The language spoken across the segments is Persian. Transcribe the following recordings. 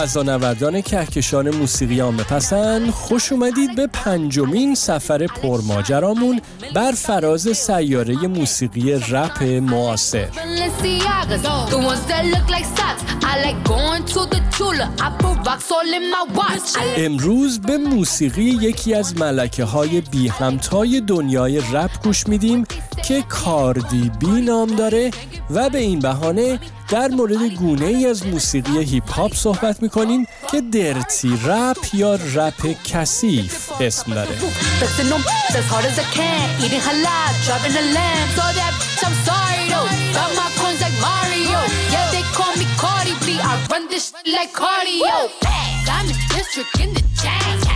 فضانوردان کهکشان موسیقی عامه پسند خوش اومدید به پنجمین سفر پرماجرامون بر فراز سیاره موسیقی رپ معاصر. امروز به موسیقی یکی از ملکه های بی همتای دنیای رپ گوش میدیم که کاردی بی نام داره و به این بهانه در مورد گونه ای از موسیقی هیپ هاپ صحبت می‌کنیم که dirty rap یا رپ کثیف اسم داره. So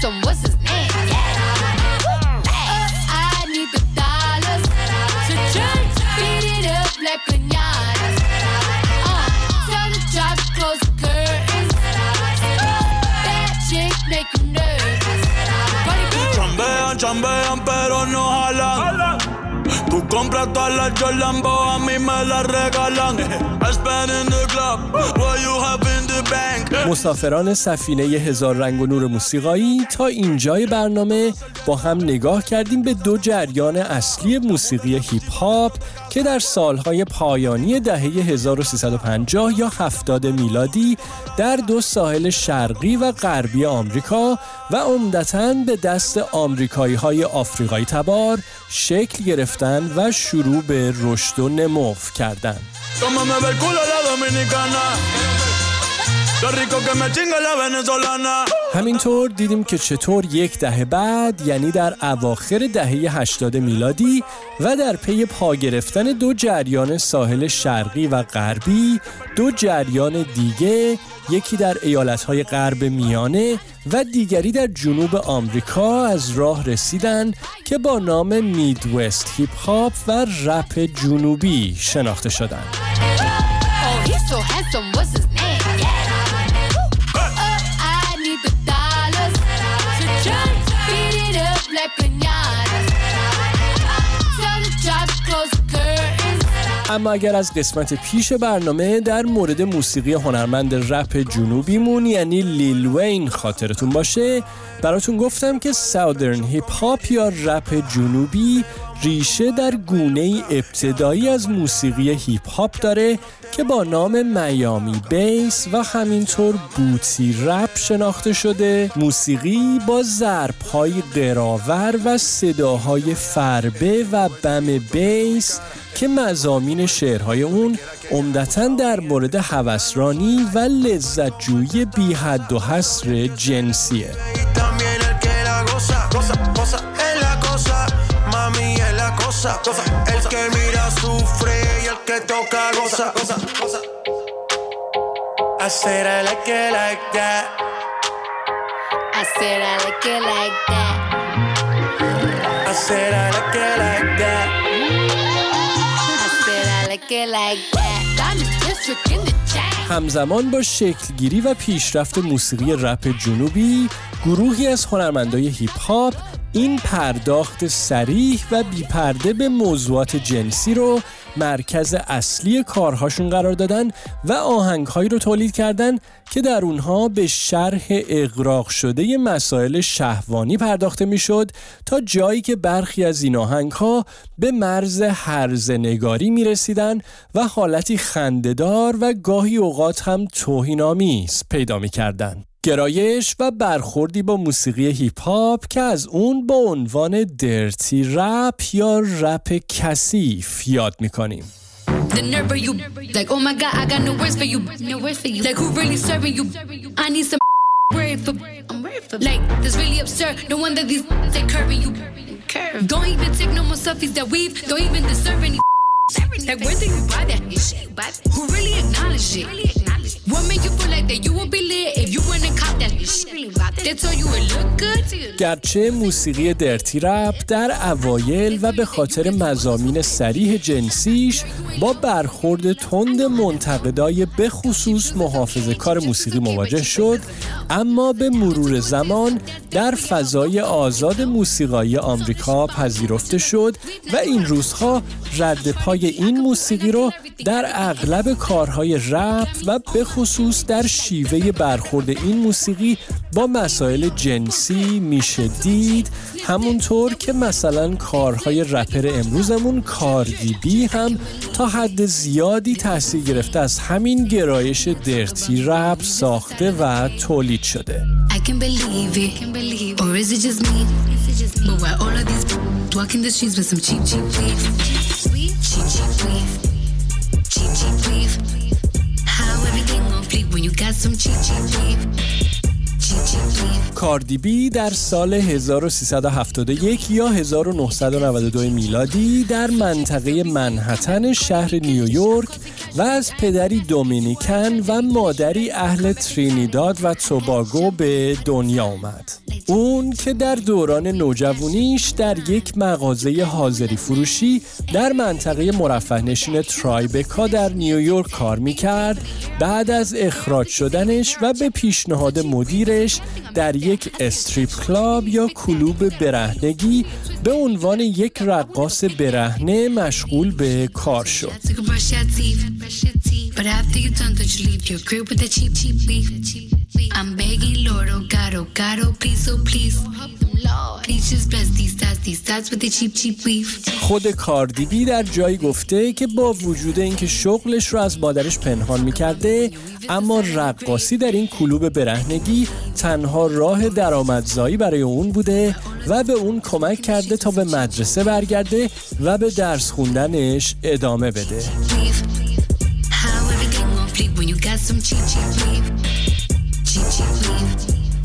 handsome, what's his name? I need the dollars to just beat it up like pinatas. Uh, tell the close the curtains. Chick make you nervous. Chambean, chambean, pero no jalan. Tú compras todas las Jordan, a mí me las regalan. I spend in the club, مسافران سفینه هزار رنگ و نور موسیقایی تا اینجای برنامه با هم نگاه کردیم به دو جریان اصلی موسیقی هیپ هاپ که در سالهای پایانی دهه 1350 یا 70 میلادی در دو ساحل شرقی و غربی آمریکا و عمدتا به دست آمریکایی های آفریقایی تبار شکل گرفتن و شروع به رشد و نمو کردند. همینطور دیدیم که چطور یک دهه بعد یعنی در اواخر دهه 80 میلادی و در پی پا گرفتن دو جریان ساحل شرقی و غربی دو جریان دیگه یکی در ایالتهای غرب میانه و دیگری در جنوب آمریکا از راه رسیدن که با نام میدوست هیپ هاپ و رپ جنوبی شناخته شدند. اما اگر از قسمت پیش برنامه در مورد موسیقی هنرمند رپ جنوبیمون یعنی لیل وین خاطرتون باشه براتون گفتم که Southern hip hop یا رپ جنوبی ریشه در گونه ابتدایی از موسیقی هیپ هاپ داره که با نام Miami bass و همینطور booty rap شناخته شده. موسیقی با ضرب های قراور و صداهای فربه و بم bass که مزامین شعرهای اون عمدتا در مورد هوسرانی و لذتجویی بی حد و حصر جنسیه. El que mira sufre y el que toca goza. goza, goza. I said I like it like that. I said I like it like that. I said I like it like that. I said I like it like that. I'm the district in the همزمان با شکلگیری و پیشرفت موسیقی رپ جنوبی گروهی از هنرمندای هیپ هاپ این پرداخت سریح و بیپرده به موضوعات جنسی رو مرکز اصلی کارهاشون قرار دادن و آهنگهایی رو تولید کردن که در اونها به شرح اقراق شده مسائل شهوانی پرداخته می‌شد تا جایی که برخی از این آهنگها به مرز هرزنگاری می رسیدن و حالتی خندهدار و گاهی اوقات هم توهینآمیز پیدا می کردن. گرایش و برخوردی با موسیقی هیپ هاپ که از اون با عنوان درتی رپ یا رپ کثیف یاد می‌کنیم. The nerve you, like oh my god, I got no words for you, no words for you. Like who really serving you? I need some brave for, I'm brave for. Like that's really absurd. No wonder these they curving you. Curve. Don't even take no more selfies that weave. Don't even deserve any. Like where did you buy that? Who really acknowledge it? What made you feel like that you would be lit if you went and caught that They told you it look good? گرچه موسیقی درتی رپ در اوایل و به خاطر مزامین سریح جنسیش با برخورد تند منتقدای به خصوص محافظ کار موسیقی مواجه شد اما به مرور زمان در فضای آزاد موسیقایی آمریکا پذیرفته شد و این روزها رد پای این موسیقی رو در اغلب کارهای رپ و به خصوص در شیوه برخورد این موسیقی با مسائل جنسی میشه دید همونطور که مثلا کارهای رپر امروزمون کاردی بی هم تا حد زیادی تاثیر گرفته از همین گرایش درتی رپ ساخته و تولید شده. کاردیبی در سال 1371 یا 1992 میلادی در منطقه منحتن شهر نیویورک و از پدری دومینیکن و مادری اهل ترینیداد و توباگو به دنیا آمد. اون که در دوران نوجوانیش در یک مغازه حاضری فروشی در منطقه مرفه نشین ترایبکا در نیویورک کار می‌کرد بعد از اخراج شدنش و به پیشنهاد مدیرش در یک استریپ کلاب یا کلوب برهنگی به عنوان یک رقاص برهنه مشغول به کار شد. I'm begging Lord, oh God, oh God, oh please, oh please. خود کاردیبی در جایی گفته که با وجود اینکه شغلش رو از مادرش پنهان می‌کرده اما رقاصی در این کلوب برهنگی تنها راه درآمدزایی برای اون بوده و به اون کمک کرده تا به مدرسه برگرده و به درس خوندنش ادامه بده.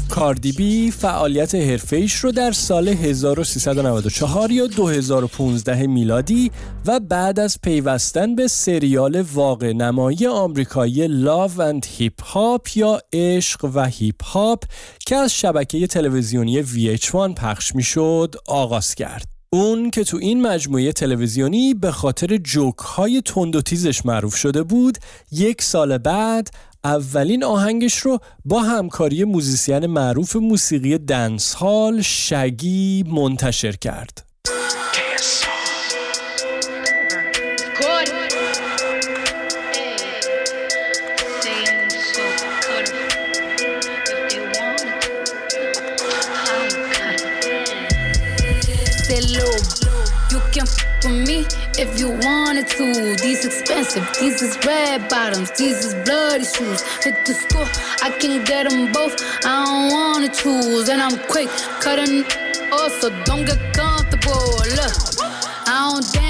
کاردیبی فعالیت حرفه‌ایش رو در سال 1394 یا 2015 میلادی و بعد از پیوستن به سریال واقع نمایی آمریکایی Love and Hip Hop یا عشق و هیپ هاپ که از شبکه تلویزیونی VH1 پخش می‌شد آغاز کرد. اون که تو این مجموعه تلویزیونی به خاطر جوک های تند و تیزش معروف شده بود یک سال بعد اولین آهنگش رو با همکاری موزیسین معروف موسیقی dancehall شگی منتشر کرد. If you wanted to. These expensive, these is red bottoms, these is bloody shoes. Hit the school, I can get them both. I don't wanna choose, and I'm quick cutting off, so don't get comfortable. Look, I don't dance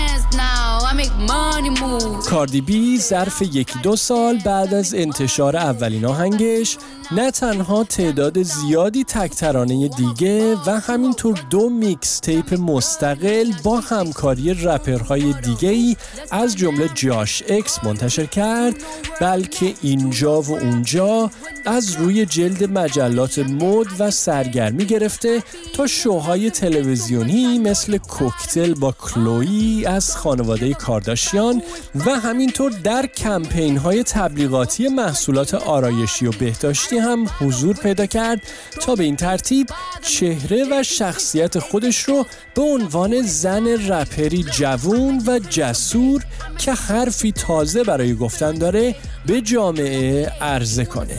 کاردی بی ظرف یکی دو سال بعد از انتشار اولین آهنگش نه تنها تعداد زیادی تکترانه دیگه و همینطور دو میکس تیپ مستقل با همکاری رپرهای دیگه ای از جمله جاش اکس منتشر کرد بلکه اینجا و اونجا از روی جلد مجلات مد و سرگرمی گرفته تا شوهای تلویزیونی مثل کوکتل با کلو کلوی از خانواده کارداشیان و همینطور در کمپین های تبلیغاتی محصولات آرایشی و بهداشتی هم حضور پیدا کرد تا به این ترتیب چهره و شخصیت خودش رو به عنوان زن رپری جوون و جسور که حرفی تازه برای گفتن داره به جامعه عرضه کنه.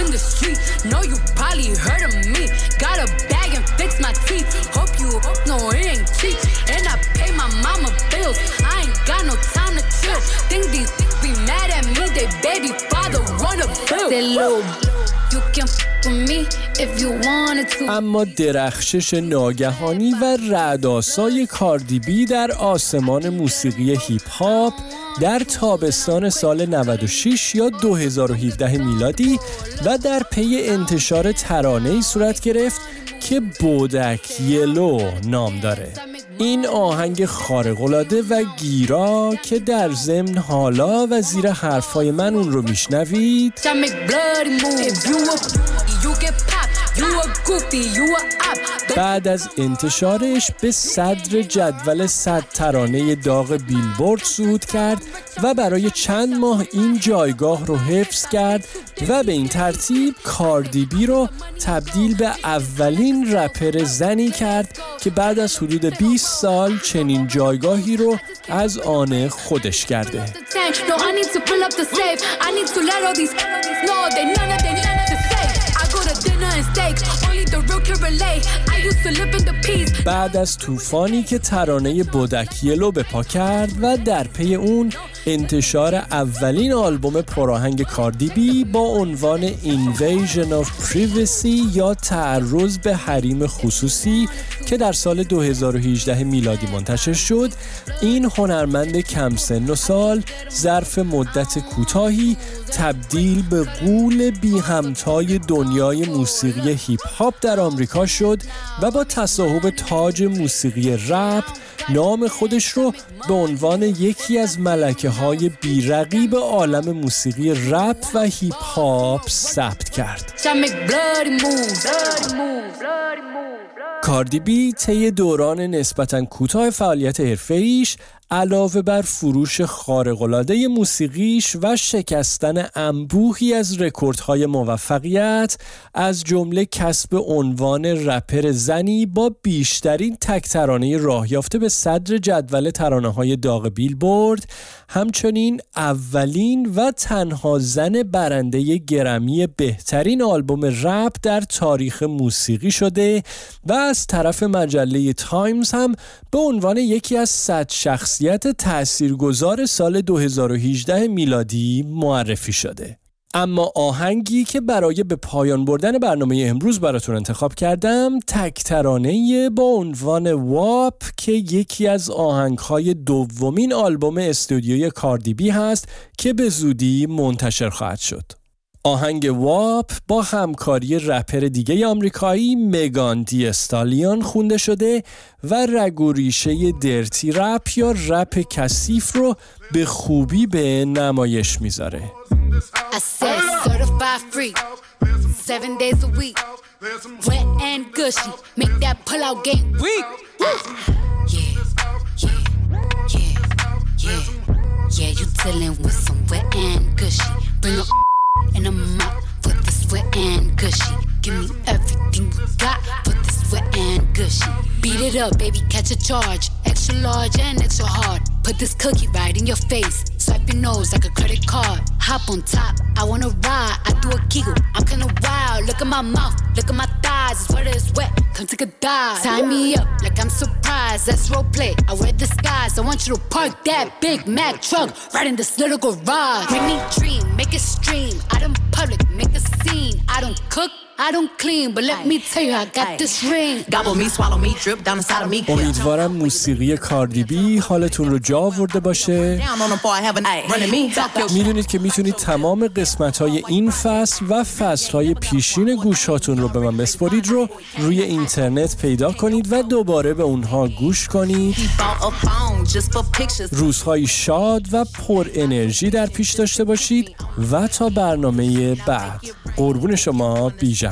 in the street. Know you probably heard of me. Got a bag and fix my teeth. Hope you hope no, it ain't cheap. And I pay my mama bills. I ain't got no time to chill. Think these be mad at me. They baby father wanna bill. They little اما درخشش ناگهانی و رعداسای کاردیبی در آسمان موسیقی هیپ هاپ در تابستان سال 96 یا 2017 میلادی و در پی انتشار ترانه‌ای صورت گرفت که بودک یلو نام داره. این آهنگ خارق‌العاده و گیرا که در ضمن حالا و زیر حرفای من اون رو میشنوید. بعد از انتشارش به صدر جدول صد ترانه داغ بیلبورد صعود کرد و برای چند ماه این جایگاه رو حفظ کرد و به این ترتیب کاردیبی رو تبدیل به اولین رپر زنی کرد که بعد از حدود 20 سال چنین جایگاهی رو از آن خودش کرده. Only the real can relate. I بعد از طوفانی که ترانه بودکیلو به پا کرد و در پی اون انتشار اولین آلبوم پراهنگ کاردیبی با عنوان Invasion of Privacy یا تعرض به حریم خصوصی که در سال 2018 میلادی منتشر شد این هنرمند کم سن و سال ظرف مدت کوتاهی تبدیل به قول بی همتای دنیای موسیقی هیپ هاپ در آمریکا شد و با تصاحب تاج موسیقی رپ نام خودش رو به عنوان یکی از ملکه های بیرقیب عالم موسیقی رپ و هیپ هاپ ثبت کرد. کاردی بی طی دوران نسبتا کوتاه فعالیت حرفه‌ایش علاوه بر فروش خارق‌العاده موسیقیش و شکستن انبوهی از رکوردهای موفقیت از جمله کسب عنوان رپر زنی با بیشترین تک ترانه راه به صدر جدول ترانه های داغ بیلبورد همچنین اولین و تنها زن برنده گرمی بهترین آلبوم رپ در تاریخ موسیقی شده و از طرف مجله تایمز هم به عنوان یکی از صد شخصیت تاثیرگذار سال 2018 میلادی معرفی شده. اما آهنگی که برای به پایان بردن برنامه امروز براتون انتخاب کردم تک ترانه با عنوان WAP که یکی از آهنگهای دومین آلبوم استودیوی کاردی بی هست که به زودی منتشر خواهد شد. آهنگ واپ با همکاری رپر دیگه آمریکایی مگان دی استالیان خونده شده و رگ ریشه درتی رپ یا رپ کثیف رو به خوبی به نمایش می‌ذاره. I said certified free, seven days a week, wet and gushy. Make that pullout game weak. Ah. Yeah, yeah, yeah, yeah, yeah. You dealing with some wet and gushy. Bring a and a mop for this wet and gushy. Give me everything you got for this wet and gushy. Beat it up, baby, catch a charge. Extra large and extra hard. Put this cookie right in your face Swipe your nose like a credit card. Hop on top, I wanna ride. I do a giggle, I'm kinda wild. Look at my mouth, look at my thighs. It's wet, it's wet. Come take a dive. Tie me up like I'm surprised. That's role play. I wear disguise. I want you to park that Big Mac truck right in this little garage. Make me dream, make it stream. I don't public, make a scene. I don't cook. I don't clean, but let me tell you, I got this ring. Gobble me, swallow me, drip down inside of me. امیدوارم موسیقی کاردیبی حالتون رو جا آورده باشه. می‌دونید که می‌تونید تمام قسمت های این فصل و فصل های پیشین گوشاتون رو به من بسپرید رو روی اینترنت پیدا کنید و دوباره به اونها گوش کنید. روزهای شاد و پر انرژی در پیش داشته باشید و تا برنامه بعد قربون شما بیژن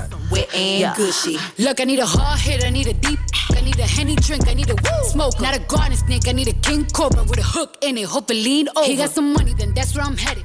yeah. Gushy. Look, I need a hard hit, I need a deep, I need a henny drink, I need a woo smoke. Not a garden snake, I need a king cobra with a hook in it. Hope it lean over. He got some money, then that's where I'm headed.